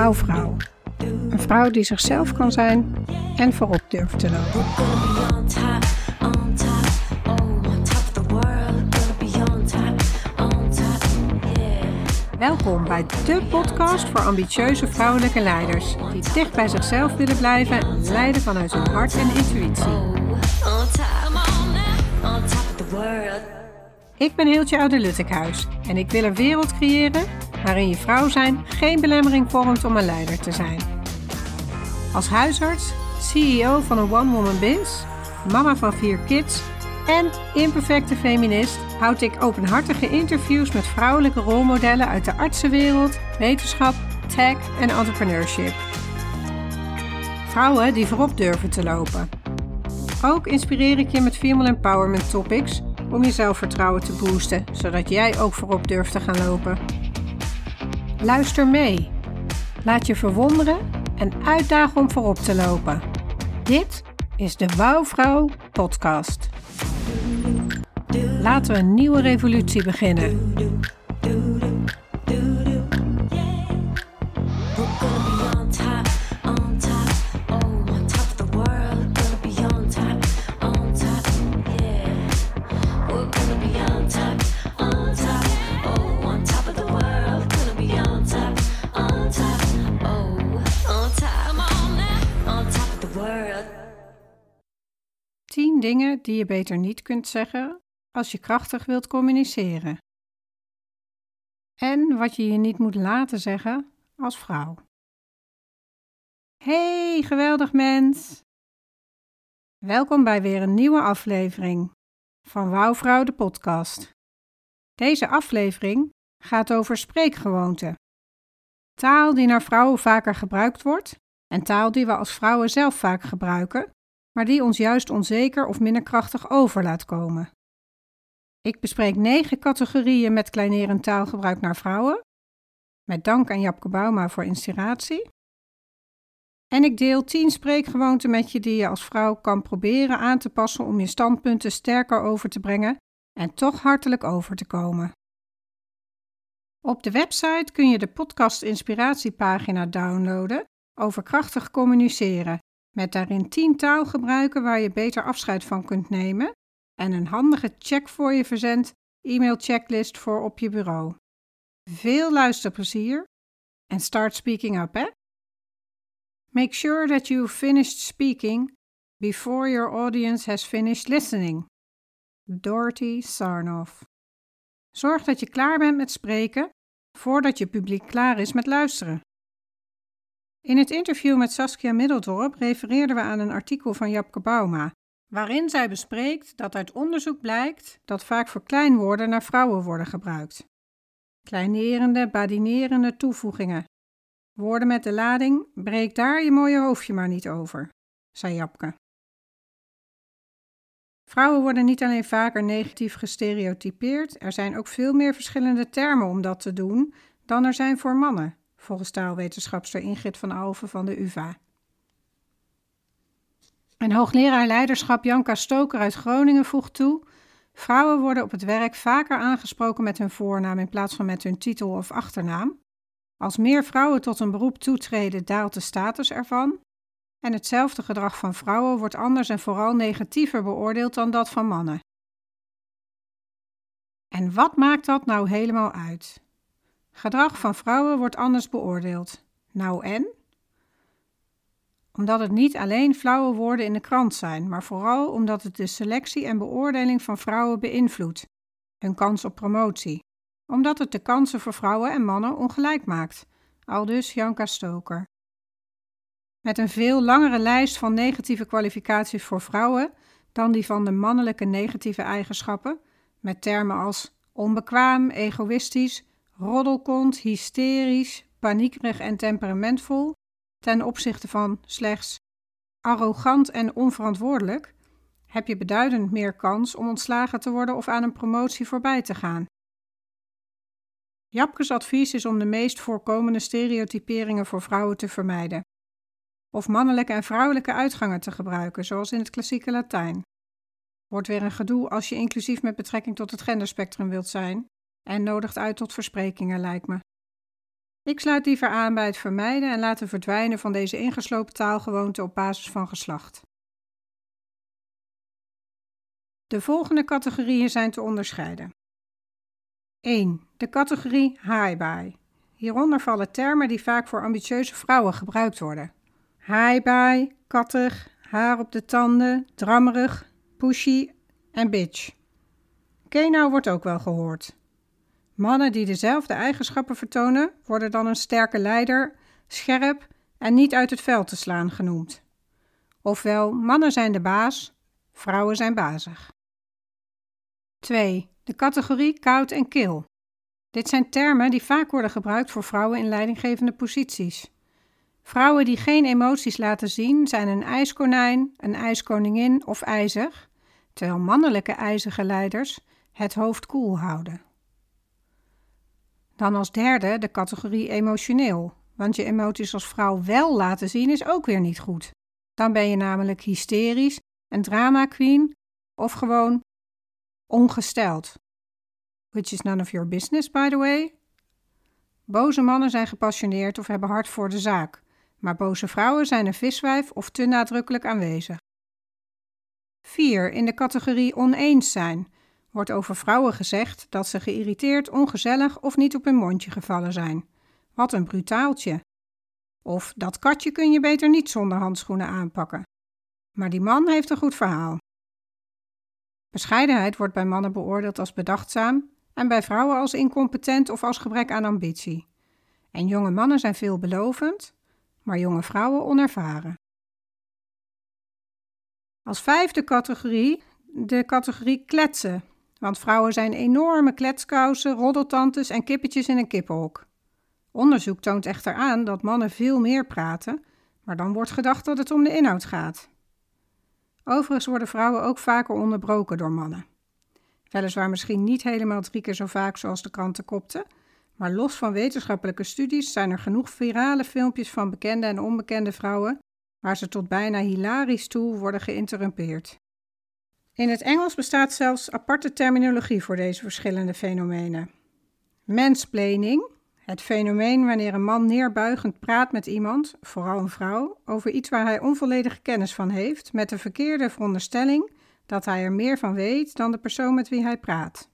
Een vrouw die zichzelf kan zijn en voorop durft te lopen. Welkom bij de podcast voor ambitieuze vrouwelijke leiders die dicht bij zichzelf willen blijven en leiden vanuit hun hart en intuïtie. Ik ben Hiltje Oude-Luttekhuis en ik wil een wereld creëren waarin je vrouw zijn geen belemmering vormt om een leider te zijn. Als huisarts, CEO van een one-woman biz, mama van vier kids en imperfecte feminist houd ik openhartige interviews met vrouwelijke rolmodellen uit de artsenwereld, wetenschap, tech en entrepreneurship. Vrouwen die voorop durven te lopen. Ook inspireer ik je met female empowerment topics om je zelfvertrouwen te boosten, zodat jij ook voorop durft te gaan lopen. Luister mee. Laat je verwonderen en uitdagen om voorop te lopen. Dit is de Wouwvrouw podcast. Laten we een nieuwe revolutie beginnen. Dingen die je beter niet kunt zeggen als je krachtig wilt communiceren. En wat je je niet moet laten zeggen als vrouw. Hey, geweldig mens! Welkom bij weer een nieuwe aflevering van Wouwvrouw de podcast. Deze aflevering gaat over spreekgewoonten. Taal die naar vrouwen vaker gebruikt wordt en taal die we als vrouwen zelf vaak gebruiken, maar die ons juist onzeker of minder krachtig over laat komen. Ik bespreek negen categorieën met kleinerend taalgebruik naar vrouwen, met dank aan Japke Bauma voor inspiratie. En ik deel 10 spreekgewoonten met je die je als vrouw kan proberen aan te passen om je standpunten sterker over te brengen en toch hartelijk over te komen. Op de website kun je de podcast inspiratiepagina downloaden over krachtig communiceren met daarin 10 taalgebruiken waar je beter afscheid van kunt nemen en een handige check voor je verzend e-mail checklist voor op je bureau. Veel luisterplezier en start speaking up, hè? Make sure that you've finished speaking before your audience has finished listening. Dorothy Sarnoff. Zorg dat je klaar bent met spreken voordat je publiek klaar is met luisteren. In het interview met Saskia Middeldorp refereerden we aan een artikel van Japke Bauma, waarin zij bespreekt dat uit onderzoek blijkt dat vaak verkleinwoorden naar vrouwen worden gebruikt. Kleinerende, badinerende toevoegingen. Woorden met de lading, breek daar je mooie hoofdje maar niet over, zei Japke. Vrouwen worden niet alleen vaker negatief gestereotypeerd, er zijn ook veel meer verschillende termen om dat te doen dan er zijn voor mannen volgens taalwetenschapster Ingrid van Alven van de UvA. En hoogleraar leiderschap Janka Stoker uit Groningen voegt toe: Vrouwen worden op het werk vaker aangesproken met hun voornaam in plaats van met hun titel of achternaam. Als meer vrouwen tot een beroep toetreden, daalt de status ervan. En hetzelfde gedrag van vrouwen wordt anders en vooral negatiever beoordeeld dan dat van mannen. En wat maakt dat nou helemaal uit? Gedrag van vrouwen wordt anders beoordeeld. Nou en? Omdat het niet alleen flauwe woorden in de krant zijn, maar vooral omdat het de selectie en beoordeling van vrouwen beïnvloedt, hun kans op promotie. Omdat het de kansen voor vrouwen en mannen ongelijk maakt. Aldus Janka Stoker. Met een veel langere lijst van negatieve kwalificaties voor vrouwen dan die van de mannelijke negatieve eigenschappen, met termen als onbekwaam, egoïstisch, roddelkont, hysterisch, paniekerig en temperamentvol, ten opzichte van slechts arrogant en onverantwoordelijk, heb je beduidend meer kans om ontslagen te worden of aan een promotie voorbij te gaan. Japkes advies is om de meest voorkomende stereotyperingen voor vrouwen te vermijden, of mannelijke en vrouwelijke uitgangen te gebruiken, zoals in het klassieke Latijn. Wordt weer een gedoe als je inclusief met betrekking tot het genderspectrum wilt zijn, en nodigt uit tot versprekingen, lijkt me. Ik sluit liever aan bij het vermijden en laten verdwijnen van deze ingeslopen taalgewoonte op basis van geslacht. De volgende categorieën zijn te onderscheiden. 1. De categorie high-by. Hieronder vallen termen die vaak voor ambitieuze vrouwen gebruikt worden. High-by, kattig, haar op de tanden, drammerig, pushy en bitch. Kenau wordt ook wel gehoord. Mannen die dezelfde eigenschappen vertonen, worden dan een sterke leider, scherp en niet uit het veld te slaan genoemd. Ofwel, mannen zijn de baas, vrouwen zijn bazig. 2. De categorie koud en kil. Dit zijn termen die vaak worden gebruikt voor vrouwen in leidinggevende posities. Vrouwen die geen emoties laten zien zijn een ijskonijn, een ijskoningin of ijzig, terwijl mannelijke ijzige leiders het hoofd koel houden. Dan als derde de categorie emotioneel, want je emoties als vrouw wel laten zien is ook weer niet goed. Dan ben je namelijk hysterisch, een drama queen of gewoon ongesteld. Which is none of your business, by the way. Boze mannen zijn gepassioneerd of hebben hart voor de zaak, maar boze vrouwen zijn een viswijf of te nadrukkelijk aanwezig. 4. In de categorie oneens zijn wordt over vrouwen gezegd dat ze geïrriteerd, ongezellig of niet op hun mondje gevallen zijn. Wat een brutaaltje. Of dat katje kun je beter niet zonder handschoenen aanpakken. Maar die man heeft een goed verhaal. Bescheidenheid wordt bij mannen beoordeeld als bedachtzaam en bij vrouwen als incompetent of als gebrek aan ambitie. En jonge mannen zijn veelbelovend, maar jonge vrouwen onervaren. Als vijfde categorie de categorie kletsen, want vrouwen zijn enorme kletskousen, roddeltantes en kippetjes in een kippenhok. Onderzoek toont echter aan dat mannen veel meer praten, maar dan wordt gedacht dat het om de inhoud gaat. Overigens worden vrouwen ook vaker onderbroken door mannen. Weliswaar misschien niet helemaal drie keer zo vaak zoals de kranten kopten, maar los van wetenschappelijke studies zijn er genoeg virale filmpjes van bekende en onbekende vrouwen waar ze tot bijna hilarisch toe worden geïnterrumpeerd. In het Engels bestaat zelfs aparte terminologie voor deze verschillende fenomenen. Mansplaining, het fenomeen wanneer een man neerbuigend praat met iemand, vooral een vrouw, over iets waar hij onvolledige kennis van heeft, met de verkeerde veronderstelling dat hij er meer van weet dan de persoon met wie hij praat.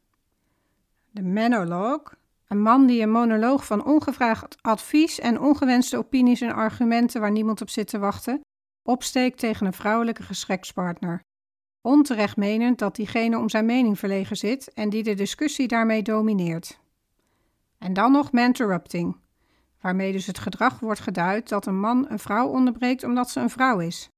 De monologue, een man die een monoloog van ongevraagd advies en ongewenste opinies en argumenten waar niemand op zit te wachten, opsteekt tegen een vrouwelijke gesprekspartner. Onterecht menend dat diegene om zijn mening verlegen zit en die de discussie daarmee domineert. En dan nog mentorrupting, waarmee dus het gedrag wordt geduid dat een man een vrouw onderbreekt omdat ze een vrouw is.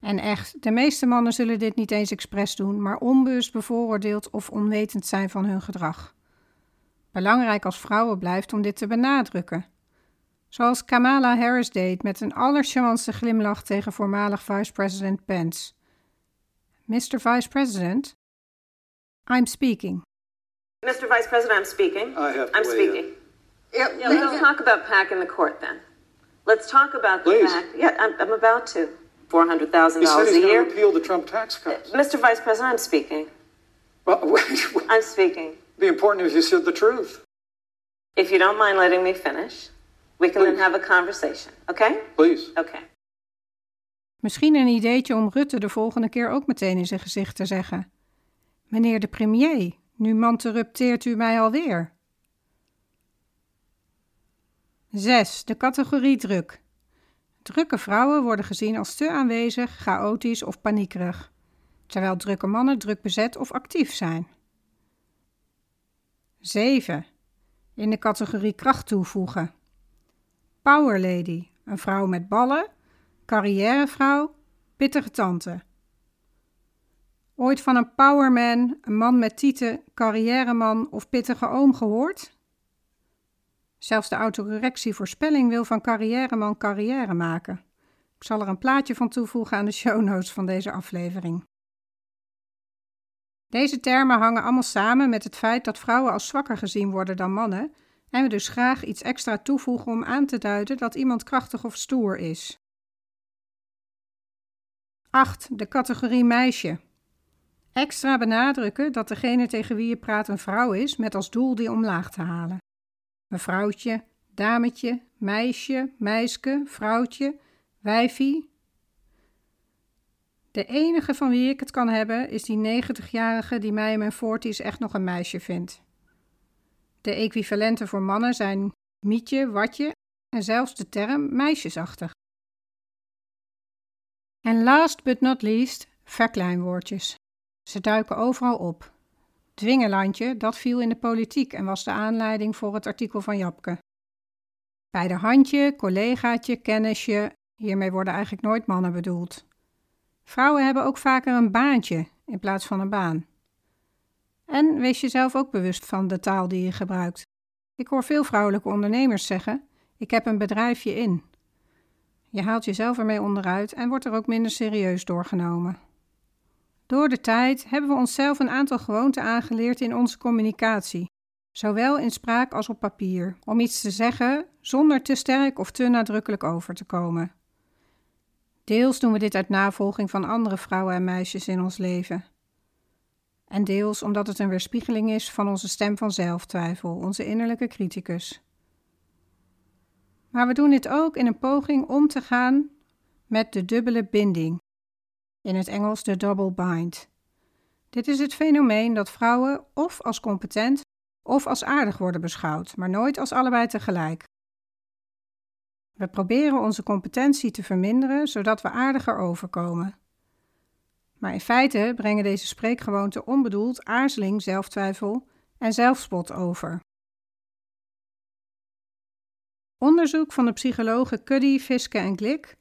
En echt, de meeste mannen zullen dit niet eens expres doen, maar onbewust bevooroordeeld of onwetend zijn van hun gedrag. Belangrijk als vrouwen blijft om dit te benadrukken. Zoals Kamala Harris deed met een allercharmantste glimlach tegen voormalig vice-president Pence. Mr. Vice President, I'm speaking. Mr. Vice President, I'm speaking. I have to I'm speaking. in. Yeah, let's talk about PAC in the court then. Let's talk about the Please. PAC. Yeah, I'm, I'm about to. Four hundred thousand He said dollars he's a going year. to repeal the Trump tax cuts. Uh, Mr. Vice President, I'm speaking. Well, wait, wait. I'm speaking. It'd be important if you said the truth. If you don't mind letting me finish, we can then have a conversation. Okay? Please. Okay. Misschien een ideetje om Rutte de volgende keer ook meteen in zijn gezicht te zeggen. Meneer de premier, nu manterrupteert u mij alweer. 6. De categorie druk. Drukke vrouwen worden gezien als te aanwezig, chaotisch of paniekerig, terwijl drukke mannen druk bezet of actief zijn. 7. In de categorie kracht toevoegen. Power lady, een vrouw met ballen, carrièrevrouw, pittige tante. Ooit van een powerman, een man met tieten, carrièreman of pittige oom gehoord? Zelfs de autocorrectievoorspelling wil van carrièreman carrière maken. Ik zal er een plaatje van toevoegen aan de show notes van deze aflevering. Deze termen hangen allemaal samen met het feit dat vrouwen als zwakker gezien worden dan mannen en we dus graag iets extra toevoegen om aan te duiden dat iemand krachtig of stoer is. 8. De categorie meisje. Extra benadrukken dat degene tegen wie je praat een vrouw is met als doel die omlaag te halen. mevrouwtje, dametje, meisje, meiske, vrouwtje, wijfie. De enige van wie ik het kan hebben is die 90-jarige die mij in mijn forties echt nog een meisje vindt. De equivalenten voor mannen zijn mietje, watje en zelfs de term meisjesachtig. En last but not least, verkleinwoordjes. Ze duiken overal op. Dwingelandje, dat viel in de politiek en was de aanleiding voor het artikel van Japke. Bij de handje, collegaatje, kennisje, hiermee worden eigenlijk nooit mannen bedoeld. Vrouwen hebben ook vaker een baantje in plaats van een baan. En wees jezelf ook bewust van de taal die je gebruikt. Ik hoor veel vrouwelijke ondernemers zeggen: Ik heb een bedrijfje in. Je haalt jezelf ermee onderuit en wordt er ook minder serieus doorgenomen. Door de tijd hebben we onszelf een aantal gewoonten aangeleerd in onze communicatie, zowel in spraak als op papier, om iets te zeggen zonder te sterk of te nadrukkelijk over te komen. Deels doen we dit uit navolging van andere vrouwen en meisjes in ons leven. En deels omdat het een weerspiegeling is van onze stem van zelftwijfel, onze innerlijke criticus. Maar we doen dit ook in een poging om te gaan met de dubbele binding, in het Engels de double bind. Dit is het fenomeen dat vrouwen of als competent of als aardig worden beschouwd, maar nooit als allebei tegelijk. We proberen onze competentie te verminderen zodat we aardiger overkomen. Maar in feite brengen deze spreekgewoonten onbedoeld aarzeling, zelftwijfel en zelfspot over. Onderzoek van de psychologen Cuddy, Fiske en Glick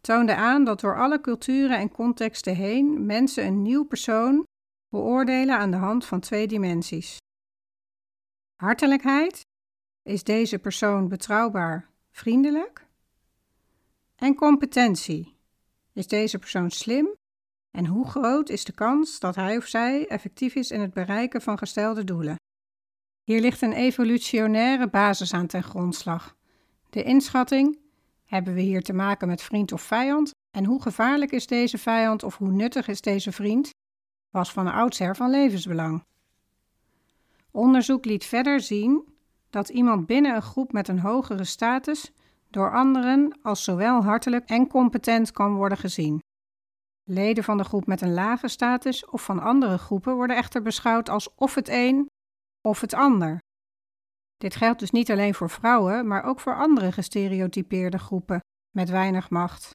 toonde aan dat door alle culturen en contexten heen mensen een nieuw persoon beoordelen aan de hand van twee dimensies. Hartelijkheid, is deze persoon betrouwbaar, vriendelijk? En competentie, is deze persoon slim en hoe groot is de kans dat hij of zij effectief is in het bereiken van gestelde doelen? Hier ligt een evolutionaire basis aan ten grondslag. De inschatting: hebben we hier te maken met vriend of vijand? En hoe gevaarlijk is deze vijand of hoe nuttig is deze vriend? Was van oudsher van levensbelang. Onderzoek liet verder zien dat iemand binnen een groep met een hogere status door anderen als zowel hartelijk en competent kan worden gezien. Leden van de groep met een lage status of van andere groepen worden echter beschouwd als of het een of het ander. Dit geldt dus niet alleen voor vrouwen, maar ook voor andere gestereotypeerde groepen met weinig macht.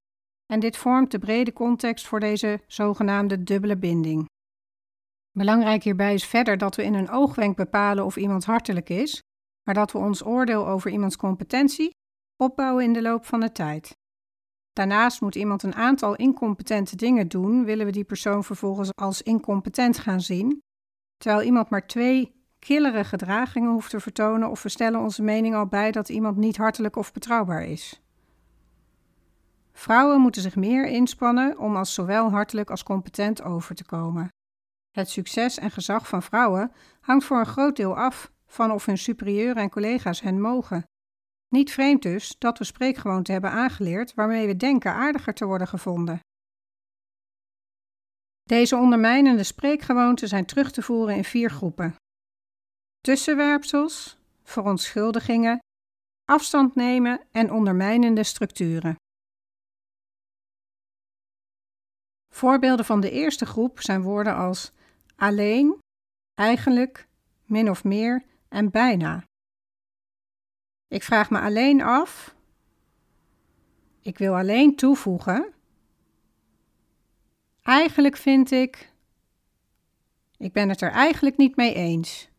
En dit vormt de brede context voor deze zogenaamde dubbele binding. Belangrijk hierbij is verder dat we in een oogwenk bepalen of iemand hartelijk is, maar dat we ons oordeel over iemands competentie opbouwen in de loop van de tijd. Daarnaast moet iemand een aantal incompetente dingen doen, willen we die persoon vervolgens als incompetent gaan zien, terwijl iemand maar twee killere gedragingen hoeft te vertonen of we stellen onze mening al bij dat iemand niet hartelijk of betrouwbaar is. Vrouwen moeten zich meer inspannen om als zowel hartelijk als competent over te komen. Het succes en gezag van vrouwen hangt voor een groot deel af van of hun superieuren en collega's hen mogen. Niet vreemd dus dat we spreekgewoonten hebben aangeleerd waarmee we denken aardiger te worden gevonden. Deze ondermijnende spreekgewoonten zijn terug te voeren in vier groepen: tussenwerpsels, verontschuldigingen, afstand nemen en ondermijnende structuren. Voorbeelden van de eerste groep zijn woorden als alleen, eigenlijk, min of meer en bijna. Ik vraag me alleen af. Ik wil alleen toevoegen. Eigenlijk vind ik. Ik ben het er eigenlijk niet mee eens.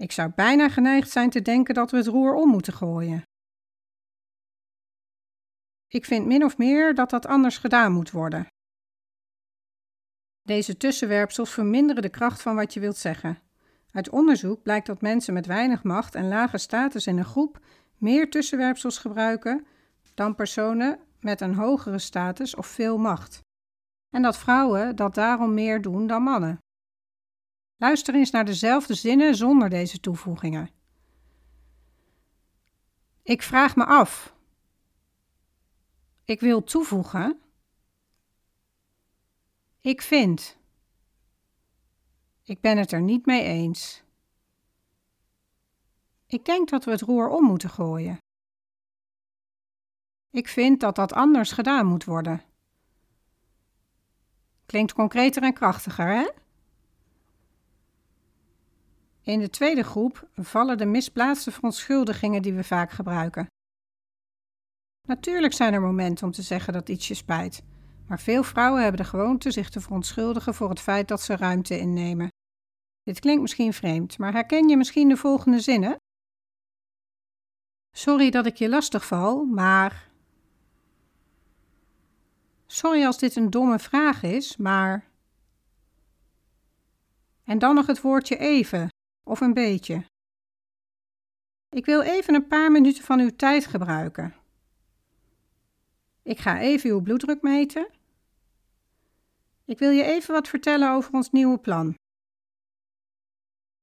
Ik zou bijna geneigd zijn te denken dat we het roer om moeten gooien. Ik vind min of meer dat dat anders gedaan moet worden. Deze tussenwerpsels verminderen de kracht van wat je wilt zeggen. Uit onderzoek blijkt dat mensen met weinig macht en lage status in een groep meer tussenwerpsels gebruiken dan personen met een hogere status of veel macht. En dat vrouwen dat daarom meer doen dan mannen. Luister eens naar dezelfde zinnen zonder deze toevoegingen. Ik vraag me af. Ik wil toevoegen. Ik vind. Ik ben het er niet mee eens. Ik denk dat we het roer om moeten gooien. Ik vind dat dat anders gedaan moet worden. Klinkt concreter en krachtiger, hè? In de tweede groep vallen de misplaatste verontschuldigingen die we vaak gebruiken. Natuurlijk zijn er momenten om te zeggen dat iets je spijt, maar veel vrouwen hebben de gewoonte zich te verontschuldigen voor het feit dat ze ruimte innemen. Dit klinkt misschien vreemd, maar herken je misschien de volgende zinnen? Sorry dat ik je lastig val, maar. Sorry als dit een domme vraag is, maar. En dan nog het woordje even of een beetje. Ik wil even een paar minuten van uw tijd gebruiken. Ik ga even uw bloeddruk meten. Ik wil je even wat vertellen over ons nieuwe plan.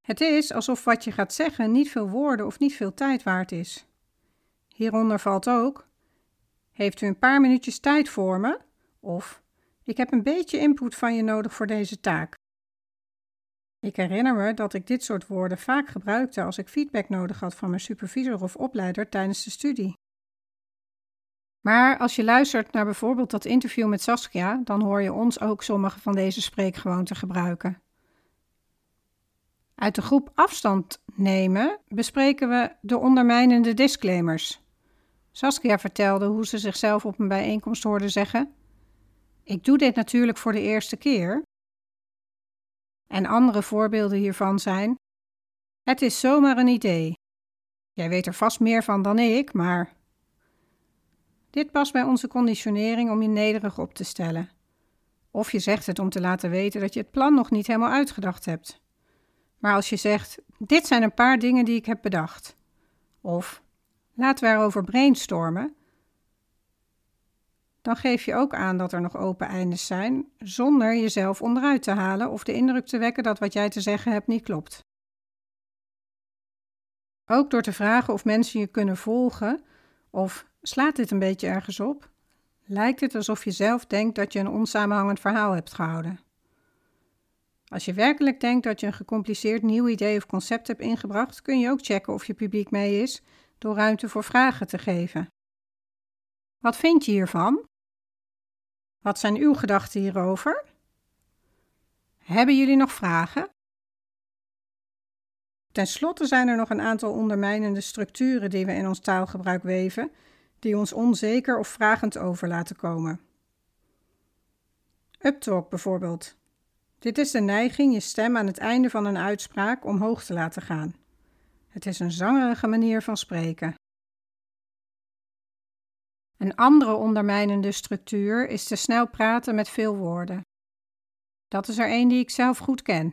Het is alsof wat je gaat zeggen niet veel woorden of niet veel tijd waard is. Hieronder valt ook: Heeft u een paar minuutjes tijd voor me? Of Ik heb een beetje input van je nodig voor deze taak. Ik herinner me dat ik dit soort woorden vaak gebruikte als ik feedback nodig had van mijn supervisor of opleider tijdens de studie. Maar als je luistert naar bijvoorbeeld dat interview met Saskia, dan hoor je ons ook sommige van deze spreekgewoonten gebruiken. Uit de groep afstand nemen bespreken we de ondermijnende disclaimers. Saskia vertelde hoe ze zichzelf op een bijeenkomst hoorde zeggen: Ik doe dit natuurlijk voor de eerste keer. En andere voorbeelden hiervan zijn: Het is zomaar een idee. Jij weet er vast meer van dan ik, maar. Dit past bij onze conditionering om je nederig op te stellen. Of je zegt het om te laten weten dat je het plan nog niet helemaal uitgedacht hebt. Maar als je zegt: Dit zijn een paar dingen die ik heb bedacht. Of laten we erover brainstormen. Dan geef je ook aan dat er nog open eindes zijn, zonder jezelf onderuit te halen of de indruk te wekken dat wat jij te zeggen hebt niet klopt. Ook door te vragen of mensen je kunnen volgen of slaat dit een beetje ergens op, lijkt het alsof je zelf denkt dat je een onsamenhangend verhaal hebt gehouden. Als je werkelijk denkt dat je een gecompliceerd nieuw idee of concept hebt ingebracht, kun je ook checken of je publiek mee is door ruimte voor vragen te geven. Wat vind je hiervan? Wat zijn uw gedachten hierover? Hebben jullie nog vragen? Ten slotte zijn er nog een aantal ondermijnende structuren die we in ons taalgebruik weven, die ons onzeker of vragend over laten komen. Uptalk bijvoorbeeld. Dit is de neiging je stem aan het einde van een uitspraak omhoog te laten gaan. Het is een zangerige manier van spreken. Een andere ondermijnende structuur is te snel praten met veel woorden. Dat is er een die ik zelf goed ken.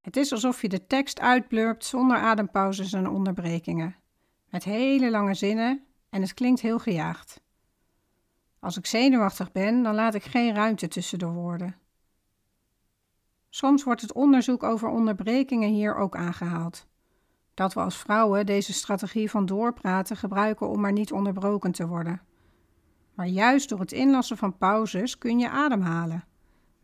Het is alsof je de tekst uitblurpt zonder adempauzes en onderbrekingen, met hele lange zinnen en het klinkt heel gejaagd. Als ik zenuwachtig ben, dan laat ik geen ruimte tussen de woorden. Soms wordt het onderzoek over onderbrekingen hier ook aangehaald. Dat we als vrouwen deze strategie van doorpraten gebruiken om maar niet onderbroken te worden. Maar juist door het inlassen van pauzes kun je ademhalen.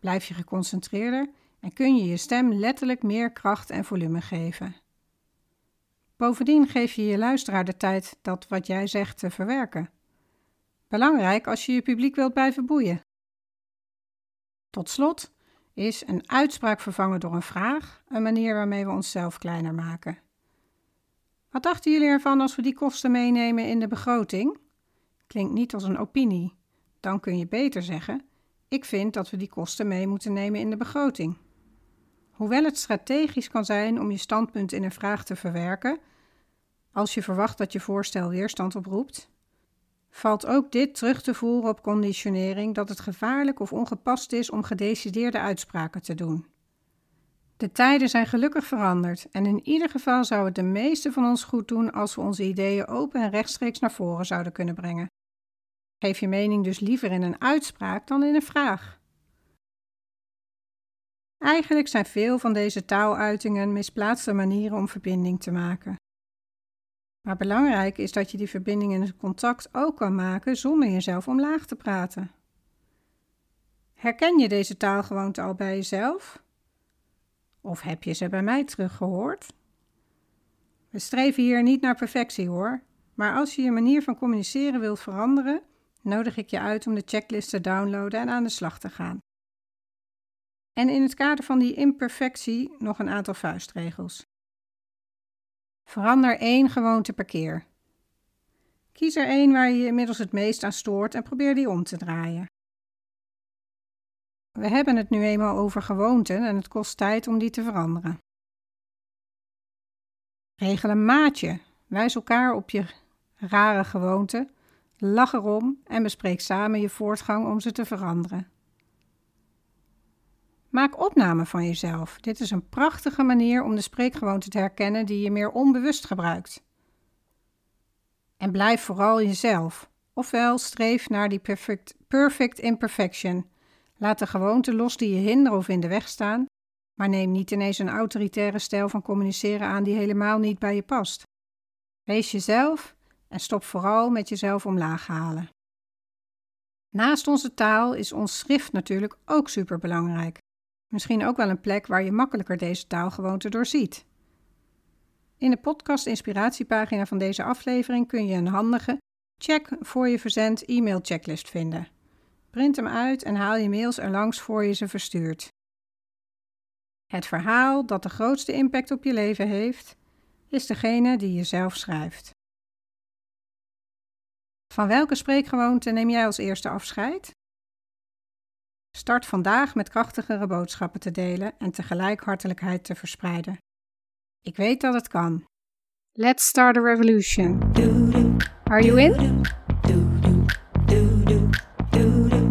Blijf je geconcentreerder en kun je je stem letterlijk meer kracht en volume geven. Bovendien geef je je luisteraar de tijd dat wat jij zegt te verwerken. Belangrijk als je je publiek wilt blijven boeien. Tot slot is een uitspraak vervangen door een vraag een manier waarmee we onszelf kleiner maken. Wat dachten jullie ervan als we die kosten meenemen in de begroting? Klinkt niet als een opinie. Dan kun je beter zeggen: Ik vind dat we die kosten mee moeten nemen in de begroting. Hoewel het strategisch kan zijn om je standpunt in een vraag te verwerken, als je verwacht dat je voorstel weerstand oproept, valt ook dit terug te voeren op conditionering dat het gevaarlijk of ongepast is om gedecideerde uitspraken te doen. De tijden zijn gelukkig veranderd en in ieder geval zou het de meeste van ons goed doen als we onze ideeën open en rechtstreeks naar voren zouden kunnen brengen. Geef je mening dus liever in een uitspraak dan in een vraag. Eigenlijk zijn veel van deze taaluitingen misplaatste manieren om verbinding te maken. Maar belangrijk is dat je die verbinding en het contact ook kan maken zonder jezelf omlaag te praten. Herken je deze taalgewoonte al bij jezelf? Of heb je ze bij mij teruggehoord? We streven hier niet naar perfectie hoor, maar als je je manier van communiceren wilt veranderen, nodig ik je uit om de checklist te downloaden en aan de slag te gaan. En in het kader van die imperfectie nog een aantal vuistregels. Verander één gewoonte per keer. Kies er één waar je je inmiddels het meest aan stoort en probeer die om te draaien. We hebben het nu eenmaal over gewoonten en het kost tijd om die te veranderen. Regel een maatje. Wijs elkaar op je rare gewoonte, lach erom en bespreek samen je voortgang om ze te veranderen. Maak opname van jezelf. Dit is een prachtige manier om de spreekgewoonte te herkennen die je meer onbewust gebruikt. En blijf vooral jezelf, ofwel streef naar die perfect, perfect imperfection. Laat de gewoonten los die je hinderen of in de weg staan, maar neem niet ineens een autoritaire stijl van communiceren aan die helemaal niet bij je past. Wees jezelf en stop vooral met jezelf omlaag halen. Naast onze taal is ons schrift natuurlijk ook superbelangrijk. Misschien ook wel een plek waar je makkelijker deze taalgewoonte doorziet. In de podcast inspiratiepagina van deze aflevering kun je een handige check voor je verzend e-mail checklist vinden. Print hem uit en haal je mails er langs voor je ze verstuurt. Het verhaal dat de grootste impact op je leven heeft, is degene die je zelf schrijft. Van welke spreekgewoonte neem jij als eerste afscheid? Start vandaag met krachtigere boodschappen te delen en tegelijk hartelijkheid te verspreiden. Ik weet dat het kan. Let's start a revolution. Are you in? do do